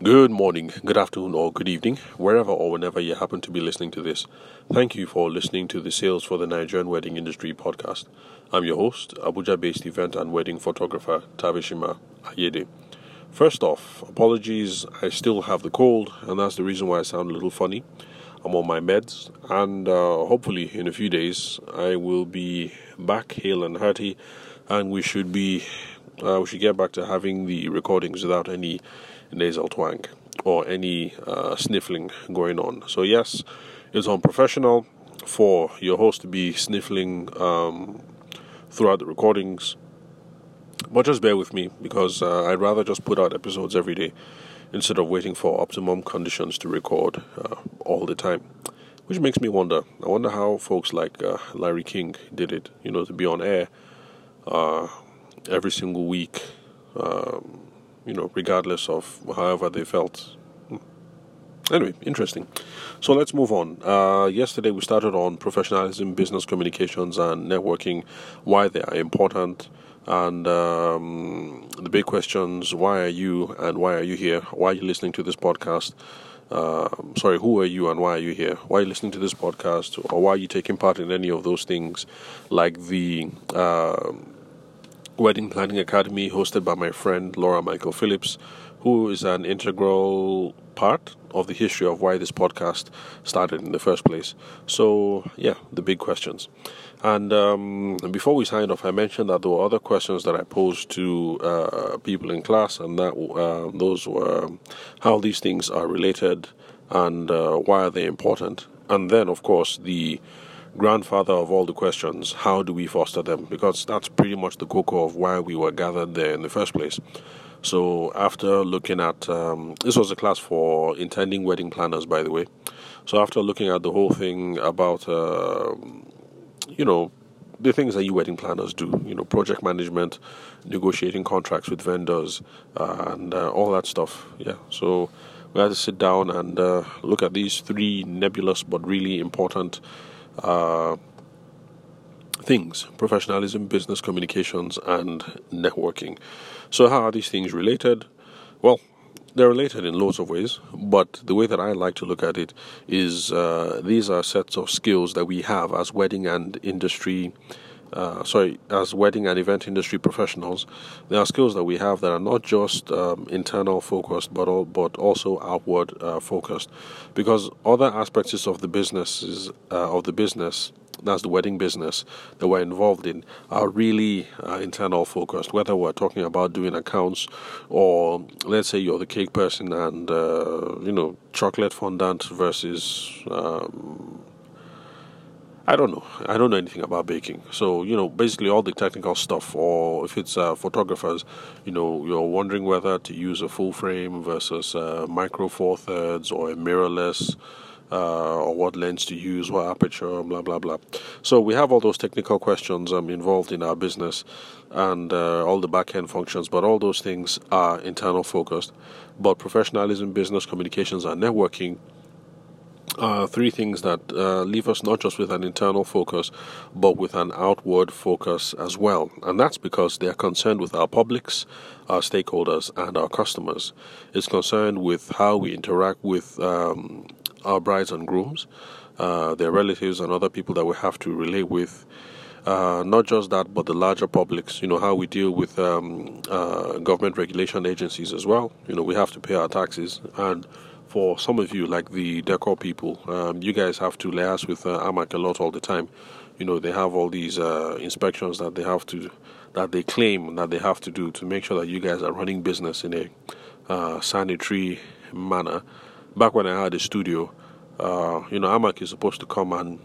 Good morning, good afternoon, or good evening, wherever or whenever you happen to be listening to this. Thank you for listening to the Sales for the Nigerian Wedding Industry podcast. I'm your host, Abuja based event and wedding photographer Tavishima Ayede. First off, apologies, I still have the cold, and that's the reason why I sound a little funny. I'm on my meds, and uh, hopefully, in a few days, I will be back hale and hearty, and we should be uh, we should get back to having the recordings without any nasal twang or any uh, sniffling going on. So, yes, it's unprofessional for your host to be sniffling um, throughout the recordings. But just bear with me because uh, I'd rather just put out episodes every day instead of waiting for optimum conditions to record uh, all the time. Which makes me wonder. I wonder how folks like uh, Larry King did it, you know, to be on air uh, every single week. Um, you know, regardless of however they felt. Anyway, interesting. So let's move on. Uh, yesterday we started on professionalism, business communications, and networking, why they are important, and um, the big questions why are you and why are you here? Why are you listening to this podcast? Uh, sorry, who are you and why are you here? Why are you listening to this podcast? Or why are you taking part in any of those things like the. Uh, Wedding Planning Academy, hosted by my friend Laura Michael Phillips, who is an integral part of the history of why this podcast started in the first place. So, yeah, the big questions. And um, before we signed off, I mentioned that there were other questions that I posed to uh, people in class, and that uh, those were how these things are related and uh, why are they important. And then, of course, the grandfather of all the questions how do we foster them? Because that's pretty much the cocoa of why we were gathered there in the first place. So, after looking at um, this was a class for intending wedding planners, by the way. So, after looking at the whole thing about, uh, you know, the things that you wedding planners do, you know, project management, negotiating contracts with vendors, uh, and uh, all that stuff. Yeah. So, we had to sit down and uh, look at these three nebulous but really important things professionalism, business communications, and networking. So, how are these things related? Well, they're related in lots of ways, but the way that I like to look at it is uh, these are sets of skills that we have as wedding and industry. Uh, sorry, as wedding and event industry professionals, there are skills that we have that are not just um, internal focused, but all, but also outward uh, focused, because other aspects of the business uh, of the business that's the wedding business that we're involved in are really uh, internal focused. Whether we're talking about doing accounts or let's say you're the cake person and uh, you know chocolate fondant versus um, I don't know. I don't know anything about baking. So, you know, basically all the technical stuff, or if it's uh, photographers, you know, you're wondering whether to use a full frame versus uh, micro four thirds or a mirrorless. Uh, or what lens to use, what aperture, blah blah blah. So we have all those technical questions um, involved in our business and uh, all the back end functions, but all those things are internal focused. But professionalism, business communications, and networking uh, three things that uh, leave us not just with an internal focus, but with an outward focus as well. And that's because they are concerned with our publics, our stakeholders, and our customers. It's concerned with how we interact with um, our brides and grooms, uh, their relatives, and other people that we have to relate with. Uh, not just that, but the larger publics. You know how we deal with um, uh, government regulation agencies as well. You know we have to pay our taxes, and for some of you, like the decor people, um, you guys have to liaise with uh, AMAC a lot all the time. You know, they have all these uh, inspections that they have to, that they claim that they have to do to make sure that you guys are running business in a uh, sanitary manner. Back when I had a studio, uh, you know, AMAC is supposed to come and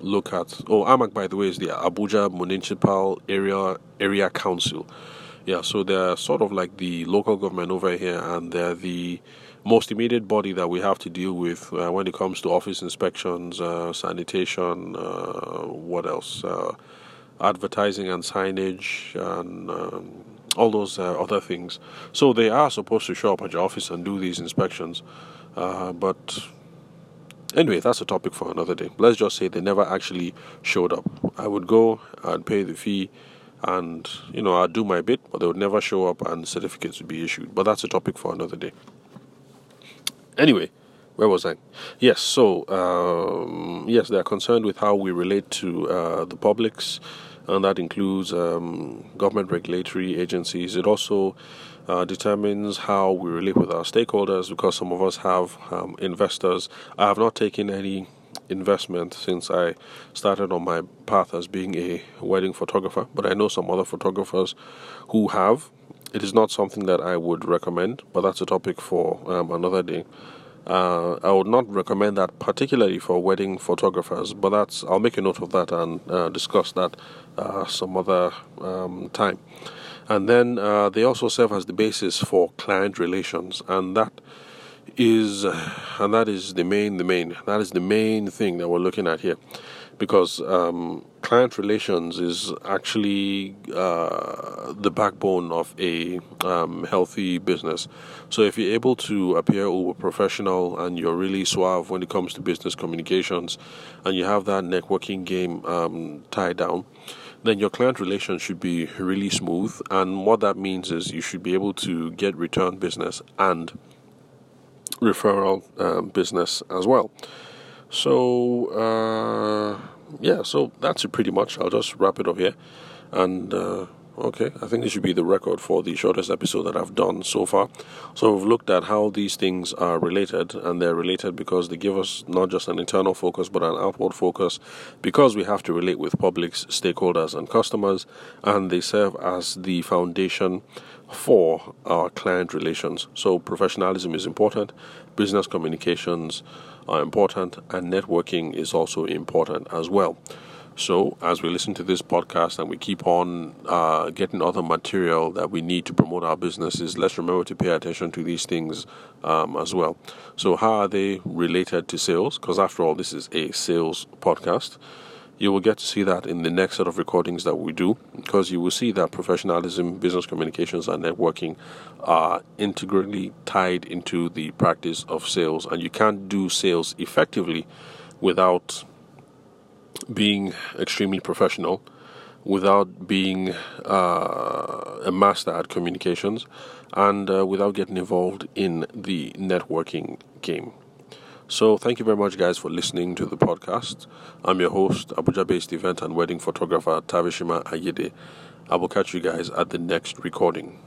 look at. Oh, AMAC, by the way, is the Abuja Municipal Area Area Council. Yeah, so they're sort of like the local government over here, and they're the most immediate body that we have to deal with uh, when it comes to office inspections, uh, sanitation, uh, what else, uh, advertising and signage, and um, all those uh, other things. So they are supposed to show up at your office and do these inspections, uh, but anyway, that's a topic for another day. Let's just say they never actually showed up. I would go, I'd pay the fee and you know I'd do my bit, but they would never show up and certificates would be issued. But that's a topic for another day. Anyway, where was I? Yes, so um, yes, they are concerned with how we relate to uh, the publics, and that includes um, government regulatory agencies. It also uh, determines how we relate with our stakeholders because some of us have um, investors. I have not taken any investment since I started on my path as being a wedding photographer, but I know some other photographers who have. It is not something that I would recommend, but that's a topic for um, another day. Uh, I would not recommend that particularly for wedding photographers, but that's I'll make a note of that and uh, discuss that uh, some other um, time. And then uh, they also serve as the basis for client relations, and that is and that is the main the main that is the main thing that we're looking at here because um, client relations is actually uh, the backbone of a um, healthy business. So if you're able to appear over professional and you're really suave when it comes to business communications, and you have that networking game um, tied down, then your client relations should be really smooth. And what that means is you should be able to get return business and referral um, business as well. So, uh, yeah, so that's it pretty much. I'll just wrap it up here. And, uh, okay, I think this should be the record for the shortest episode that I've done so far. So, we've looked at how these things are related, and they're related because they give us not just an internal focus but an outward focus because we have to relate with publics, stakeholders, and customers, and they serve as the foundation for our client relations. So, professionalism is important, business communications are important, and networking is also important as well. So, as we listen to this podcast and we keep on uh, getting other material that we need to promote our businesses, let's remember to pay attention to these things um, as well. So, how are they related to sales? Because, after all, this is a sales podcast you will get to see that in the next set of recordings that we do because you will see that professionalism, business communications, and networking are integrally tied into the practice of sales, and you can't do sales effectively without being extremely professional, without being uh, a master at communications, and uh, without getting involved in the networking game. So, thank you very much, guys, for listening to the podcast. I'm your host, Abuja based event and wedding photographer Tavishima Ayede. I will catch you guys at the next recording.